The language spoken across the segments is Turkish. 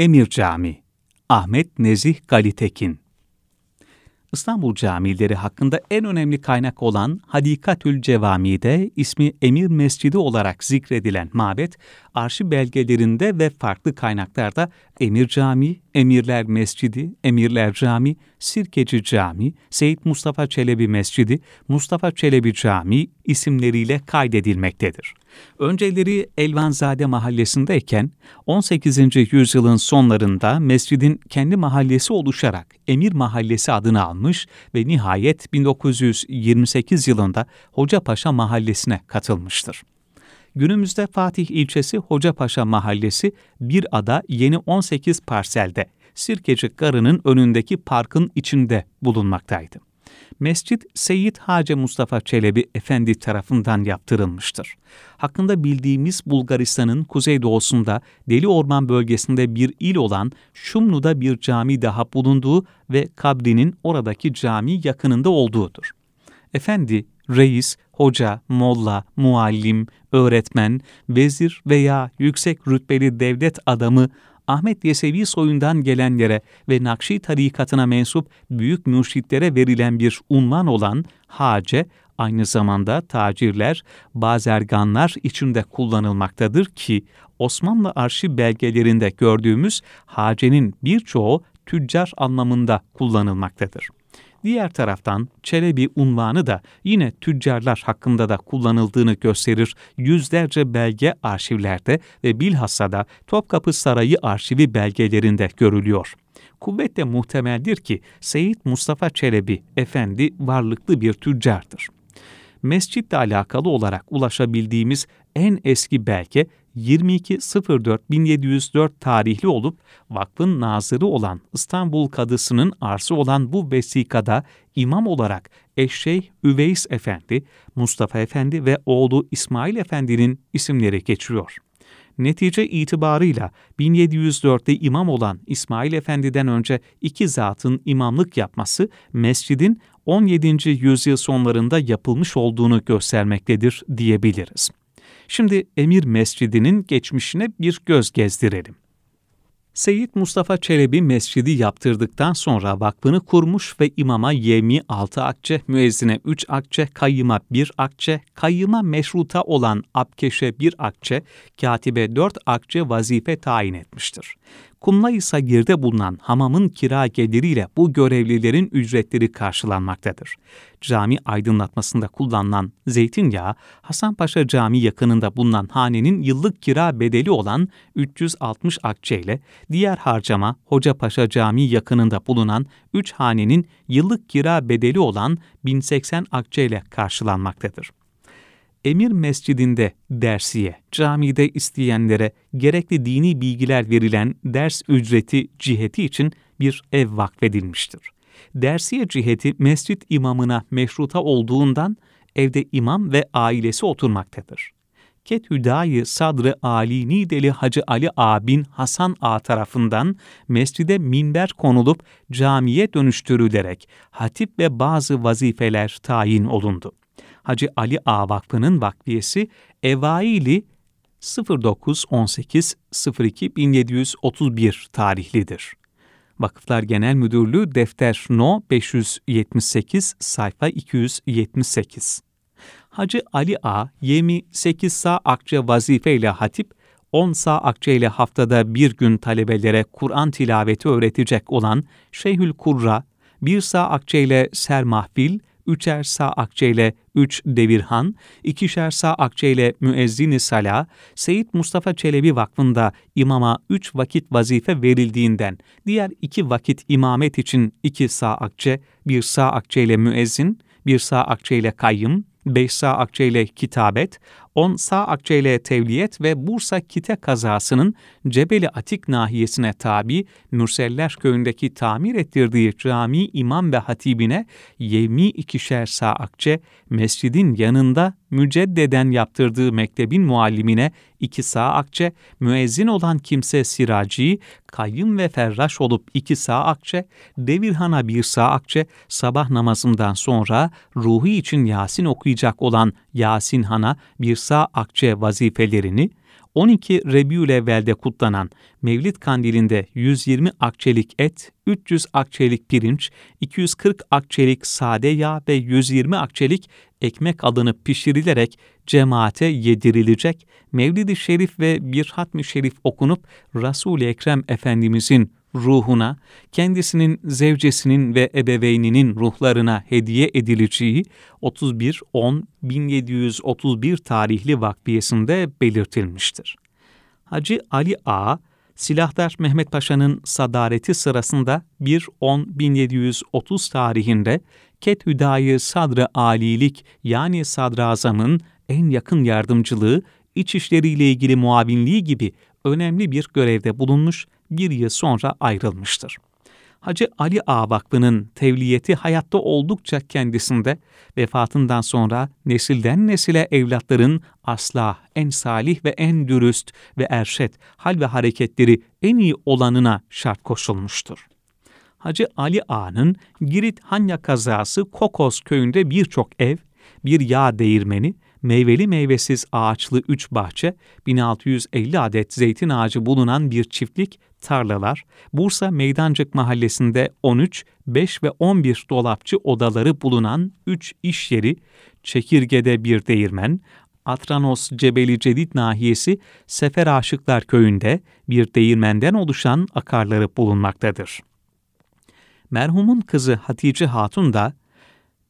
Emir Camii Ahmet Nezih Galitekin İstanbul camileri hakkında en önemli kaynak olan Hadikatül Cevami'de ismi Emir Mescidi olarak zikredilen mabet, arşiv belgelerinde ve farklı kaynaklarda Emir Camii, Emirler Mescidi, Emirler Camii, Sirkeci Camii, Seyit Mustafa Çelebi Mescidi, Mustafa Çelebi Camii isimleriyle kaydedilmektedir. Önceleri Elvanzade mahallesindeyken 18. yüzyılın sonlarında mescidin kendi mahallesi oluşarak Emir Mahallesi adını almış ve nihayet 1928 yılında Hocapaşa Mahallesi'ne katılmıştır. Günümüzde Fatih ilçesi Hocapaşa Mahallesi bir ada yeni 18 parselde Sirkeci Garı'nın önündeki parkın içinde bulunmaktaydı. Mescit Seyyid Hace Mustafa Çelebi Efendi tarafından yaptırılmıştır. Hakkında bildiğimiz Bulgaristan'ın kuzeydoğusunda Deli Orman bölgesinde bir il olan Şumlu'da bir cami daha bulunduğu ve kabrinin oradaki cami yakınında olduğudur. Efendi, reis, hoca, molla, muallim, öğretmen, vezir veya yüksek rütbeli devlet adamı Ahmet Yesevi soyundan gelenlere ve Nakşi tarikatına mensup büyük mürşitlere verilen bir unvan olan hace, aynı zamanda tacirler, bazerganlar içinde kullanılmaktadır ki Osmanlı arşiv belgelerinde gördüğümüz hacenin birçoğu tüccar anlamında kullanılmaktadır. Diğer taraftan Çelebi unvanı da yine tüccarlar hakkında da kullanıldığını gösterir yüzlerce belge arşivlerde ve bilhassa da Topkapı Sarayı arşivi belgelerinde görülüyor. Kuvvetle muhtemeldir ki Seyit Mustafa Çelebi Efendi varlıklı bir tüccardır. Mescitle alakalı olarak ulaşabildiğimiz en eski belge 22.04.1704 tarihli olup vakfın nazırı olan İstanbul Kadısı'nın arsı olan bu vesikada imam olarak Eşşeyh Üveys Efendi, Mustafa Efendi ve oğlu İsmail Efendi'nin isimleri geçiyor. Netice itibarıyla 1704'te imam olan İsmail Efendi'den önce iki zatın imamlık yapması mescidin 17. yüzyıl sonlarında yapılmış olduğunu göstermektedir diyebiliriz. Şimdi Emir Mescidi'nin geçmişine bir göz gezdirelim. Seyit Mustafa Çelebi mescidi yaptırdıktan sonra vakfını kurmuş ve imama yemi 6 akçe, müezzine 3 akçe, kayyıma 1 akçe, kayyıma meşruta olan abkeşe 1 akçe, katibe 4 akçe vazife tayin etmiştir. Kumla-i Sagir'de bulunan hamamın kira geliriyle bu görevlilerin ücretleri karşılanmaktadır. Cami aydınlatmasında kullanılan zeytinyağı, Hasanpaşa Camii yakınında bulunan hanenin yıllık kira bedeli olan 360 akçe ile diğer harcama Hocapaşa Camii yakınında bulunan 3 hanenin yıllık kira bedeli olan 1080 akçe ile karşılanmaktadır. Emir Mescidinde dersiye, camide isteyenlere gerekli dini bilgiler verilen ders ücreti ciheti için bir ev vakfedilmiştir. Dersiye ciheti mescit imamına meşruta olduğundan evde imam ve ailesi oturmaktadır. Ket Hüdayi Sadrı Ali Nideli Hacı Ali A bin Hasan A tarafından mescide minber konulup camiye dönüştürülerek hatip ve bazı vazifeler tayin olundu. Hacı Ali Ağa Vakfı'nın vakfiyesi Evaili 09-18-02-1731 tarihlidir. Vakıflar Genel Müdürlüğü Defter No 578 sayfa 278. Hacı Ali A, yemi 8 sağ akçe vazifeyle hatip, 10 sağ akçe ile haftada bir gün talebelere Kur'an tilaveti öğretecek olan Şeyhül Kurra, bir sağ akçe ile sermahfil, üçer sağ akçeyle üç devirhan, ikişer sağ akçeyle müezzini sala, Seyit Mustafa Çelebi Vakfı'nda imama üç vakit vazife verildiğinden, diğer iki vakit imamet için iki sağ akçe, bir sağ akçeyle müezzin, bir sağ akçeyle kayyım, beş sağ akçeyle kitabet, 10 sağ akçeyle tevliyet ve Bursa Kite kazasının Cebeli Atik nahiyesine tabi Mürseller köyündeki tamir ettirdiği cami imam ve hatibine yevmi ikişer sağ akçe, mescidin yanında müceddeden yaptırdığı mektebin muallimine iki sağ akçe, müezzin olan kimse siraci, kayyım ve ferraş olup iki sağ akçe, devirhana bir sağ akçe, sabah namazından sonra ruhu için Yasin okuyacak olan Yasin Han'a bir sağ akçe vazifelerini, 12 Rebiülevvel'de kutlanan Mevlid Kandili'nde 120 akçelik et, 300 akçelik pirinç, 240 akçelik sade yağ ve 120 akçelik ekmek adını pişirilerek cemaate yedirilecek, Mevlid-i Şerif ve bir hatmi şerif okunup Resul-i Ekrem Efendimizin ruhuna, kendisinin zevcesinin ve ebeveyninin ruhlarına hediye edileceği 31-10-1731 tarihli vakfiyesinde belirtilmiştir. Hacı Ali Ağa, Silahdar Mehmet Paşa'nın sadareti sırasında 1-10-1730 tarihinde Ket Hüdayı Sadrı Alilik yani Sadrazam'ın en yakın yardımcılığı, iç işleriyle ilgili muavinliği gibi önemli bir görevde bulunmuş, bir yıl sonra ayrılmıştır. Hacı Ali Ağa tevliyeti hayatta oldukça kendisinde, vefatından sonra nesilden nesile evlatların asla en salih ve en dürüst ve erşet hal ve hareketleri en iyi olanına şart koşulmuştur. Hacı Ali Ağa'nın Girit Hanya kazası Kokos köyünde birçok ev, bir yağ değirmeni, meyveli meyvesiz ağaçlı üç bahçe, 1650 adet zeytin ağacı bulunan bir çiftlik, tarlalar, Bursa Meydancık mahallesinde 13, 5 ve 11 dolapçı odaları bulunan 3 iş yeri, Çekirge'de bir değirmen, Atranos Cebeli Cedid nahiyesi Sefer Aşıklar köyünde bir değirmenden oluşan akarları bulunmaktadır. Merhumun kızı Hatice Hatun da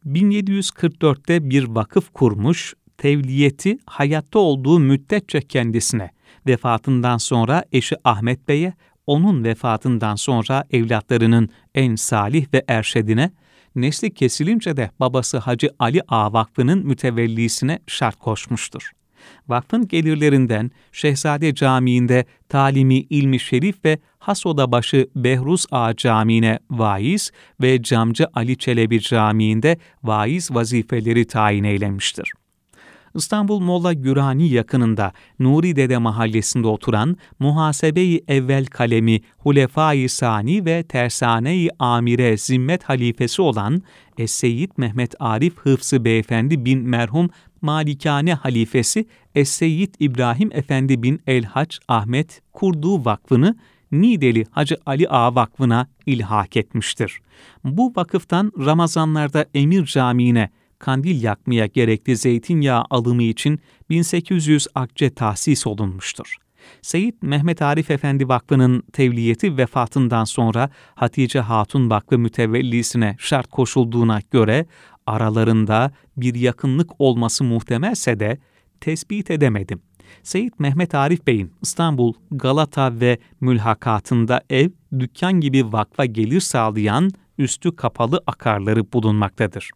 1744'te bir vakıf kurmuş, tevliyeti hayatta olduğu müddetçe kendisine, vefatından sonra eşi Ahmet Bey'e, onun vefatından sonra evlatlarının en salih ve erşedine, nesli kesilince de babası Hacı Ali Ağa Vakfı'nın mütevellisine şart koşmuştur. Vakfın gelirlerinden Şehzade Camii'nde talimi ilmi şerif ve Hasodabaşı Behruz Ağa Camii'ne vaiz ve Camcı Ali Çelebi Camii'nde vaiz vazifeleri tayin eylemiştir. İstanbul Molla Gürani yakınında Nuri Dede mahallesinde oturan Muhasebe-i Evvel Kalemi Hulefai Sani ve Tersane-i Amire Zimmet Halifesi olan Es-Seyyid Mehmet Arif Hıfzı Beyefendi bin merhum Malikane Halifesi Es-Seyyid İbrahim Efendi bin El-Hac Ahmet kurduğu vakfını Nideli Hacı Ali Ağa Vakfı'na ilhak etmiştir. Bu vakıftan Ramazanlarda Emir Camii'ne kandil yakmaya gerekli zeytinyağı alımı için 1800 akçe tahsis olunmuştur. Seyit Mehmet Arif Efendi Vakfı'nın tevliyeti vefatından sonra Hatice Hatun Vakfı mütevellisine şart koşulduğuna göre aralarında bir yakınlık olması muhtemelse de tespit edemedim. Seyit Mehmet Arif Bey'in İstanbul, Galata ve mülhakatında ev, dükkan gibi vakfa gelir sağlayan üstü kapalı akarları bulunmaktadır.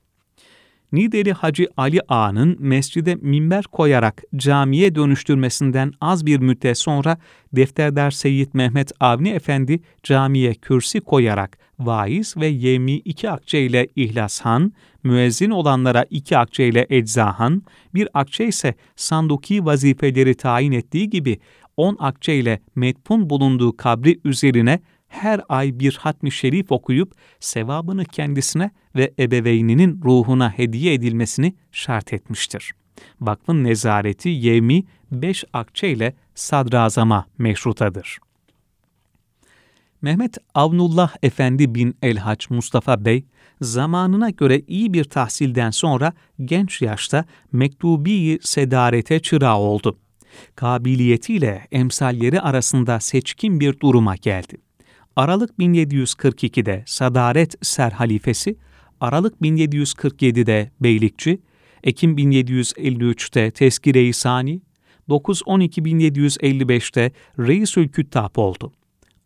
Nideli Hacı Ali Ağa'nın mescide minber koyarak camiye dönüştürmesinden az bir müddet sonra defterdar Seyyid Mehmet Avni Efendi camiye kürsi koyarak vaiz ve yemi iki akçe ile İhlashan, müezzin olanlara iki akçe ile Eczahan, bir akçe ise sanduki vazifeleri tayin ettiği gibi on akçe ile metfun bulunduğu kabri üzerine her ay bir hatmi şerif okuyup sevabını kendisine ve ebeveyninin ruhuna hediye edilmesini şart etmiştir. Vakfın nezareti yevmi beş akçe ile sadrazama meşrutadır. Mehmet Avnullah Efendi bin Elhaç Mustafa Bey, zamanına göre iyi bir tahsilden sonra genç yaşta mektubi sedarete çırağı oldu. Kabiliyetiyle emsalleri arasında seçkin bir duruma geldi. Aralık 1742'de Sadaret Serhalifesi, Aralık 1747'de Beylikçi, Ekim 1753'te Tezkire-i Sani, 9-12-1755'te Reisül Küttab oldu.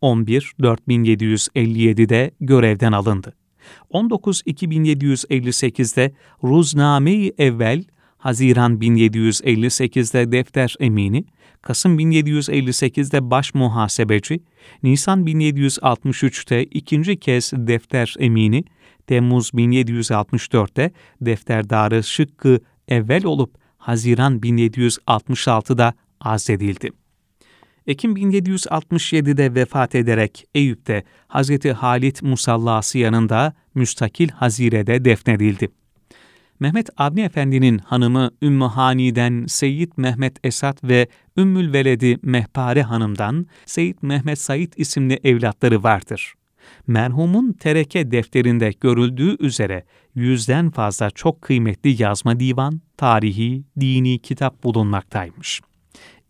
11-4757'de görevden alındı. 19-2758'de Ruzname-i Evvel, Haziran 1758'de defter emini, Kasım 1758'de baş muhasebeci, Nisan 1763'te ikinci kez defter emini, Temmuz 1764'te defterdarı Şıkkı evvel olup Haziran 1766'da azledildi. Ekim 1767'de vefat ederek Eyüp'te Hazreti Halit Musallası yanında müstakil hazirede defnedildi. Mehmet Avni Efendi'nin hanımı Ümmü Hani'den Seyyid Mehmet Esat ve Ümmül Veledi Mehpare Hanım'dan Seyyid Mehmet Said isimli evlatları vardır. Merhumun tereke defterinde görüldüğü üzere yüzden fazla çok kıymetli yazma divan, tarihi, dini kitap bulunmaktaymış.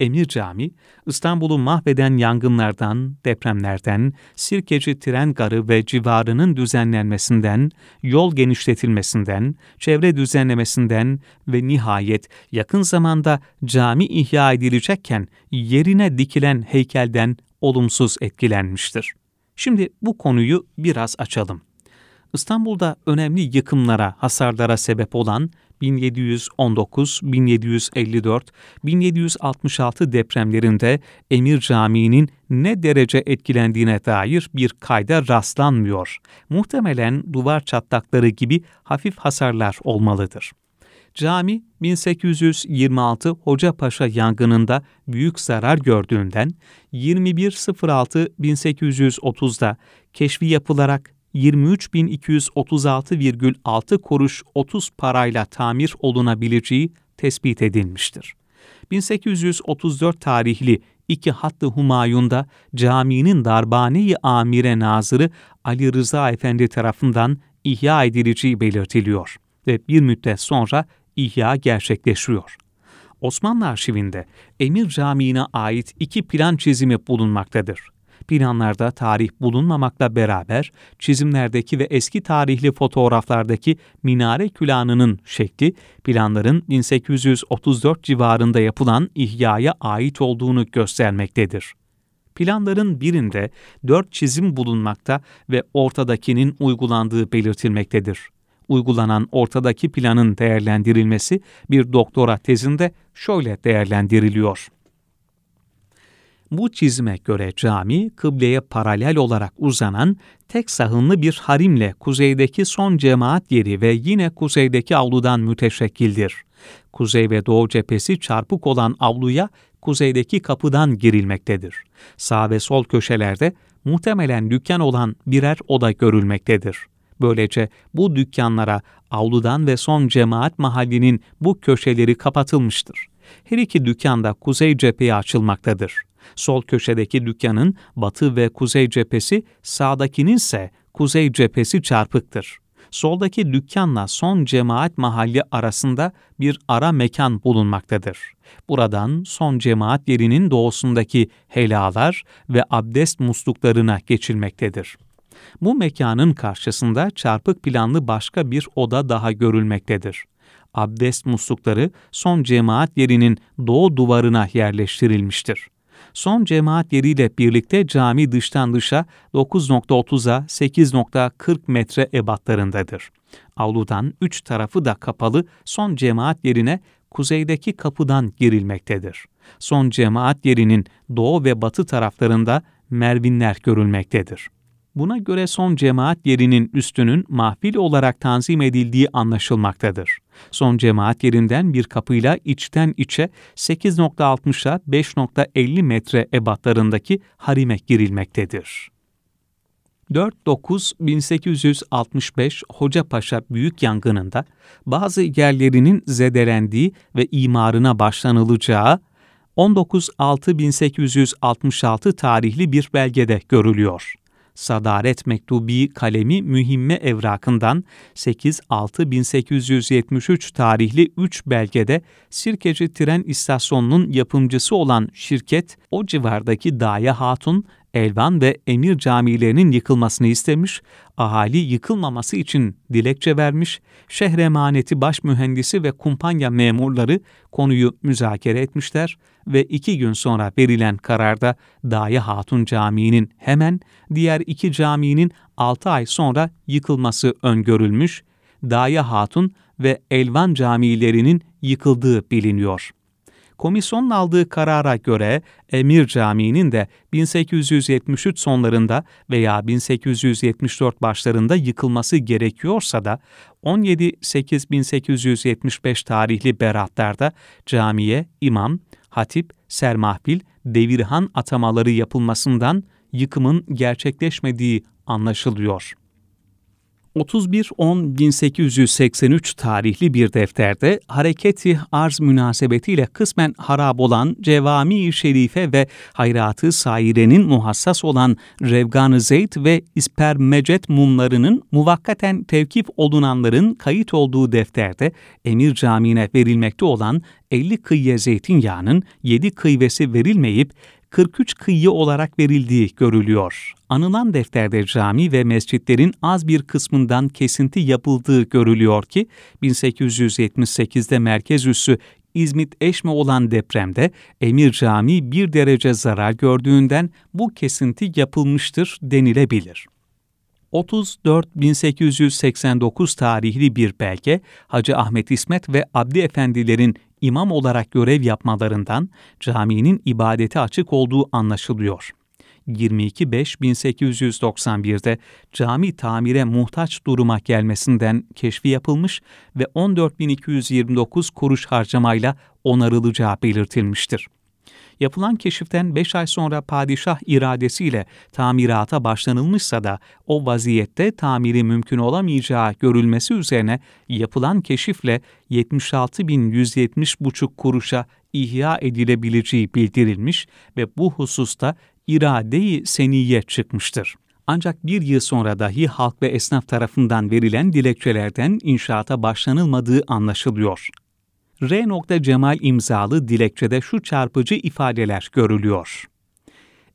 Emir Cami, İstanbul'u mahveden yangınlardan, depremlerden, Sirkeci tren garı ve civarının düzenlenmesinden, yol genişletilmesinden, çevre düzenlemesinden ve nihayet yakın zamanda cami ihya edilecekken yerine dikilen heykelden olumsuz etkilenmiştir. Şimdi bu konuyu biraz açalım. İstanbul'da önemli yıkımlara, hasarlara sebep olan 1719, 1754, 1766 depremlerinde Emir Camii'nin ne derece etkilendiğine dair bir kayda rastlanmıyor. Muhtemelen duvar çatlakları gibi hafif hasarlar olmalıdır. Cami 1826 Hocapaşa yangınında büyük zarar gördüğünden 21.06.1830'da keşfi yapılarak 23.236,6 kuruş 30 parayla tamir olunabileceği tespit edilmiştir. 1834 tarihli iki hattı Humayun'da caminin Darbane-i Amire Nazırı Ali Rıza Efendi tarafından ihya edileceği belirtiliyor ve bir müddet sonra ihya gerçekleşiyor. Osmanlı arşivinde Emir Camii'ne ait iki plan çizimi bulunmaktadır planlarda tarih bulunmamakla beraber çizimlerdeki ve eski tarihli fotoğraflardaki minare külahının şekli planların 1834 civarında yapılan ihyaya ait olduğunu göstermektedir. Planların birinde dört çizim bulunmakta ve ortadakinin uygulandığı belirtilmektedir. Uygulanan ortadaki planın değerlendirilmesi bir doktora tezinde şöyle değerlendiriliyor. Bu çizime göre cami, kıbleye paralel olarak uzanan tek sahınlı bir harimle kuzeydeki son cemaat yeri ve yine kuzeydeki avludan müteşekkildir. Kuzey ve doğu cephesi çarpık olan avluya kuzeydeki kapıdan girilmektedir. Sağ ve sol köşelerde muhtemelen dükkan olan birer oda görülmektedir. Böylece bu dükkanlara avludan ve son cemaat mahallinin bu köşeleri kapatılmıştır. Her iki dükkan da kuzey cepheye açılmaktadır. Sol köşedeki dükkanın batı ve kuzey cephesi, sağdakinin ise kuzey cephesi çarpıktır. Soldaki dükkanla son cemaat mahalli arasında bir ara mekan bulunmaktadır. Buradan son cemaat yerinin doğusundaki helalar ve abdest musluklarına geçilmektedir. Bu mekanın karşısında çarpık planlı başka bir oda daha görülmektedir. Abdest muslukları son cemaat yerinin doğu duvarına yerleştirilmiştir son cemaat yeriyle birlikte cami dıştan dışa 9.30'a 8.40 metre ebatlarındadır. Avludan üç tarafı da kapalı son cemaat yerine kuzeydeki kapıdan girilmektedir. Son cemaat yerinin doğu ve batı taraflarında mervinler görülmektedir. Buna göre son cemaat yerinin üstünün mahfil olarak tanzim edildiği anlaşılmaktadır. Son cemaat yerinden bir kapıyla içten içe 8.60'a 5.50 metre ebatlarındaki harime girilmektedir. 4-9-1865 Hocapaşa Büyük Yangını'nda bazı yerlerinin zedelendiği ve imarına başlanılacağı 19.6-1866 tarihli bir belgede görülüyor. Sadaret Mektubi kalemi mühimme evrakından 8-6-1873 tarihli 3 belgede Sirkeci Tren İstasyonu'nun yapımcısı olan şirket o civardaki Daya Hatun Elvan ve Emir camilerinin yıkılmasını istemiş, ahali yıkılmaması için dilekçe vermiş, şehre emaneti baş mühendisi ve kumpanya memurları konuyu müzakere etmişler ve iki gün sonra verilen kararda Daya Hatun Camii'nin hemen diğer iki caminin altı ay sonra yıkılması öngörülmüş, Daya Hatun ve Elvan camilerinin yıkıldığı biliniyor komisyonun aldığı karara göre Emir Camii'nin de 1873 sonlarında veya 1874 başlarında yıkılması gerekiyorsa da 17-8-1875 tarihli beratlarda camiye imam, hatip, sermahbil, devirhan atamaları yapılmasından yıkımın gerçekleşmediği anlaşılıyor. 31-10-1883 tarihli bir defterde hareketi arz münasebetiyle kısmen harap olan Cevami-i Şerife ve Hayratı Saire'nin muhassas olan Revgan-ı Zeyd ve İspermecet mumlarının muvakkaten tevkif olunanların kayıt olduğu defterde Emir Camii'ne verilmekte olan 50 kıyye zeytinyağının 7 kıyvesi verilmeyip 43 kıyı olarak verildiği görülüyor. Anılan defterde cami ve mescitlerin az bir kısmından kesinti yapıldığı görülüyor ki 1878'de merkez üssü İzmit Eşme olan depremde Emir Camii bir derece zarar gördüğünden bu kesinti yapılmıştır denilebilir. 34.1889 tarihli bir belge, Hacı Ahmet İsmet ve Abdi Efendilerin imam olarak görev yapmalarından caminin ibadete açık olduğu anlaşılıyor. 22.5.1891'de cami tamire muhtaç duruma gelmesinden keşfi yapılmış ve 14.229 kuruş harcamayla onarılacağı belirtilmiştir. Yapılan keşiften 5 ay sonra padişah iradesiyle tamirata başlanılmışsa da o vaziyette tamiri mümkün olamayacağı görülmesi üzerine yapılan keşifle 76.170,5 kuruşa ihya edilebileceği bildirilmiş ve bu hususta iradeyi seniye çıkmıştır. Ancak bir yıl sonra dahi halk ve esnaf tarafından verilen dilekçelerden inşaata başlanılmadığı anlaşılıyor. R. Cemal imzalı dilekçede şu çarpıcı ifadeler görülüyor.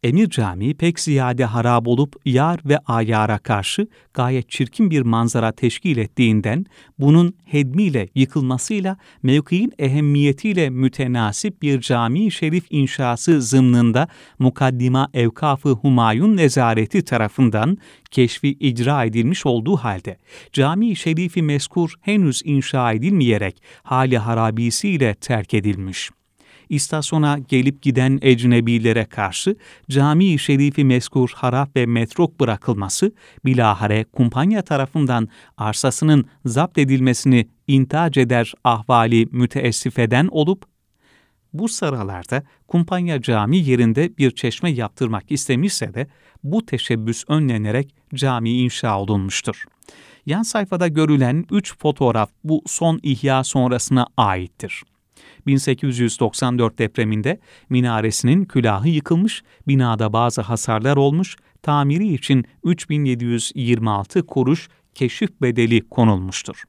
Emir Camii pek ziyade harap olup yar ve ayara karşı gayet çirkin bir manzara teşkil ettiğinden bunun hedmiyle yıkılmasıyla mevkiin ehemmiyetiyle mütenasip bir cami şerif inşası zımnında Mukaddima Evkafı Humayun Nezareti tarafından keşfi icra edilmiş olduğu halde cami şerifi meskur henüz inşa edilmeyerek hali harabisiyle terk edilmiş.'' İstasyona gelip giden ecnebilere karşı cami-i şerifi meskur harap ve metruk bırakılması, bilahare kumpanya tarafından arsasının zapt edilmesini intac eder ahvali müteessifeden olup, bu sıralarda kumpanya cami yerinde bir çeşme yaptırmak istemişse de bu teşebbüs önlenerek cami inşa olunmuştur. Yan sayfada görülen üç fotoğraf bu son ihya sonrasına aittir. 1894 depreminde minaresinin külahı yıkılmış, binada bazı hasarlar olmuş, tamiri için 3726 kuruş keşif bedeli konulmuştur.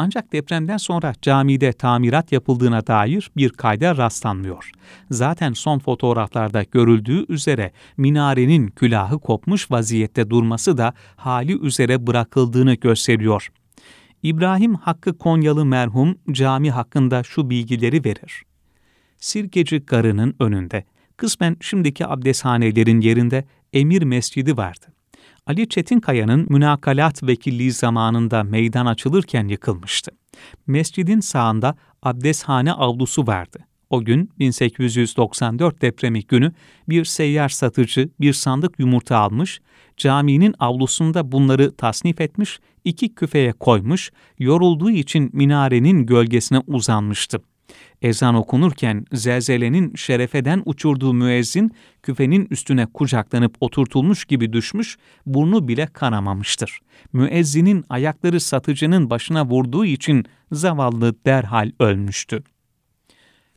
Ancak depremden sonra camide tamirat yapıldığına dair bir kayda rastlanmıyor. Zaten son fotoğraflarda görüldüğü üzere minarenin külahı kopmuş vaziyette durması da hali üzere bırakıldığını gösteriyor. İbrahim Hakkı Konyalı merhum cami hakkında şu bilgileri verir. Sirkeci Garı'nın önünde, kısmen şimdiki abdesthanelerin yerinde Emir Mescidi vardı. Ali Çetinkaya'nın münakalat vekilliği zamanında meydan açılırken yıkılmıştı. Mescidin sağında abdesthane avlusu vardı. O gün 1894 depremi günü bir seyyar satıcı bir sandık yumurta almış, caminin avlusunda bunları tasnif etmiş, iki küfeye koymuş, yorulduğu için minarenin gölgesine uzanmıştı. Ezan okunurken zelzelenin şerefeden uçurduğu müezzin küfenin üstüne kucaklanıp oturtulmuş gibi düşmüş, burnu bile kanamamıştır. Müezzinin ayakları satıcının başına vurduğu için zavallı derhal ölmüştü.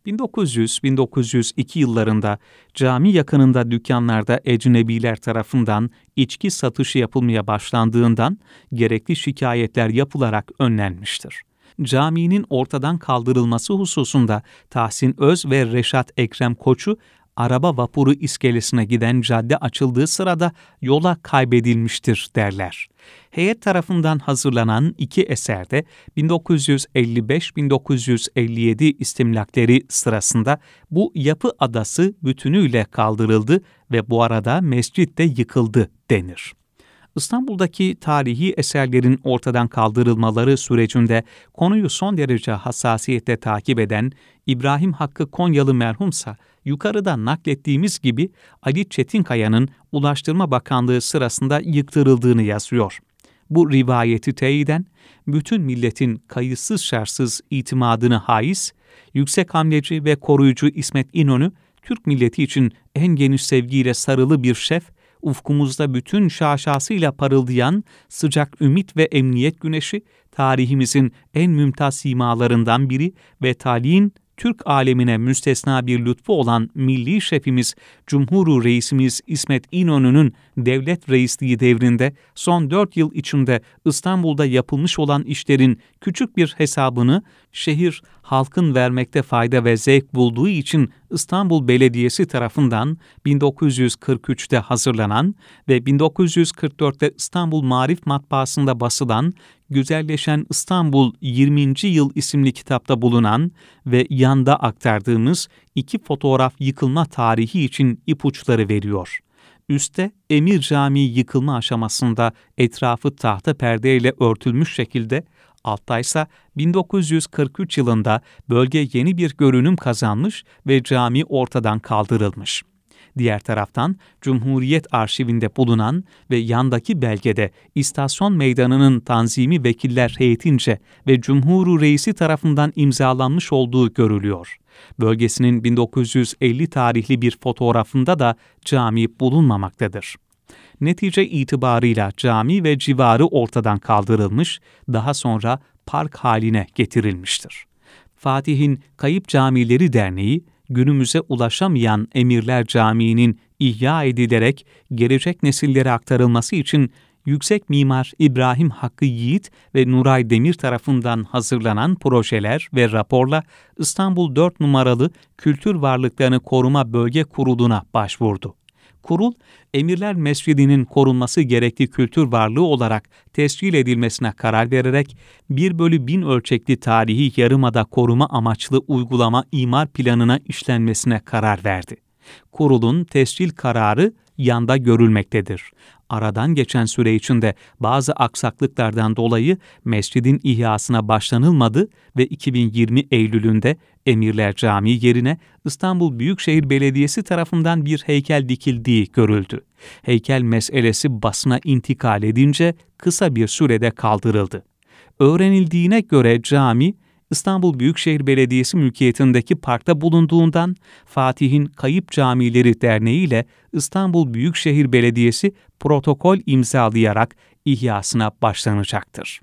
1900-1902 yıllarında cami yakınında dükkanlarda ecnebiler tarafından içki satışı yapılmaya başlandığından gerekli şikayetler yapılarak önlenmiştir. Caminin ortadan kaldırılması hususunda Tahsin Öz ve Reşat Ekrem Koçu araba vapuru iskelesine giden cadde açıldığı sırada yola kaybedilmiştir derler. Heyet tarafından hazırlanan iki eserde 1955-1957 istimlakleri sırasında bu yapı adası bütünüyle kaldırıldı ve bu arada mescit de yıkıldı denir. İstanbul'daki tarihi eserlerin ortadan kaldırılmaları sürecinde konuyu son derece hassasiyetle takip eden İbrahim Hakkı Konyalı merhumsa, yukarıda naklettiğimiz gibi Ali Çetinkaya'nın Ulaştırma Bakanlığı sırasında yıktırıldığını yazıyor. Bu rivayeti teyiden, bütün milletin kayıtsız şartsız itimadını haiz, yüksek hamleci ve koruyucu İsmet İnönü, Türk milleti için en geniş sevgiyle sarılı bir şef, ufkumuzda bütün şaşasıyla parıldayan sıcak ümit ve emniyet güneşi, tarihimizin en mümtaz simalarından biri ve talihin Türk alemine müstesna bir lütfu olan milli şefimiz, Cumhuru Reisimiz İsmet İnönü'nün devlet reisliği devrinde son dört yıl içinde İstanbul'da yapılmış olan işlerin küçük bir hesabını şehir halkın vermekte fayda ve zevk bulduğu için İstanbul Belediyesi tarafından 1943'te hazırlanan ve 1944'te İstanbul Marif Matbaası'nda basılan Güzelleşen İstanbul 20. Yıl isimli kitapta bulunan ve yanda aktardığımız iki fotoğraf yıkılma tarihi için ipuçları veriyor. Üste Emir Camii yıkılma aşamasında etrafı tahta perdeyle örtülmüş şekilde, altta ise 1943 yılında bölge yeni bir görünüm kazanmış ve cami ortadan kaldırılmış. Diğer taraftan Cumhuriyet Arşivinde bulunan ve yandaki belgede istasyon meydanının tanzimi vekiller heyetince ve Cumhuru Reisi tarafından imzalanmış olduğu görülüyor. Bölgesinin 1950 tarihli bir fotoğrafında da cami bulunmamaktadır. Netice itibarıyla cami ve civarı ortadan kaldırılmış, daha sonra park haline getirilmiştir. Fatih'in Kayıp Camileri Derneği, günümüze ulaşamayan Emirler Camii'nin ihya edilerek gelecek nesillere aktarılması için Yüksek Mimar İbrahim Hakkı Yiğit ve Nuray Demir tarafından hazırlanan projeler ve raporla İstanbul 4 numaralı Kültür Varlıklarını Koruma Bölge Kurulu'na başvurdu. Kurul, Emirler Mescidi'nin korunması gerekli kültür varlığı olarak tescil edilmesine karar vererek 1 bölü 1000 ölçekli tarihi yarımada koruma amaçlı uygulama imar planına işlenmesine karar verdi. Kurulun tescil kararı yanda görülmektedir. Aradan geçen süre içinde bazı aksaklıklardan dolayı mescidin ihyasına başlanılmadı ve 2020 Eylül'ünde Emirler Camii yerine İstanbul Büyükşehir Belediyesi tarafından bir heykel dikildiği görüldü. Heykel meselesi basına intikal edince kısa bir sürede kaldırıldı. Öğrenildiğine göre cami İstanbul Büyükşehir Belediyesi mülkiyetindeki parkta bulunduğundan Fatih'in Kayıp Camileri Derneği ile İstanbul Büyükşehir Belediyesi protokol imzalayarak ihyasına başlanacaktır.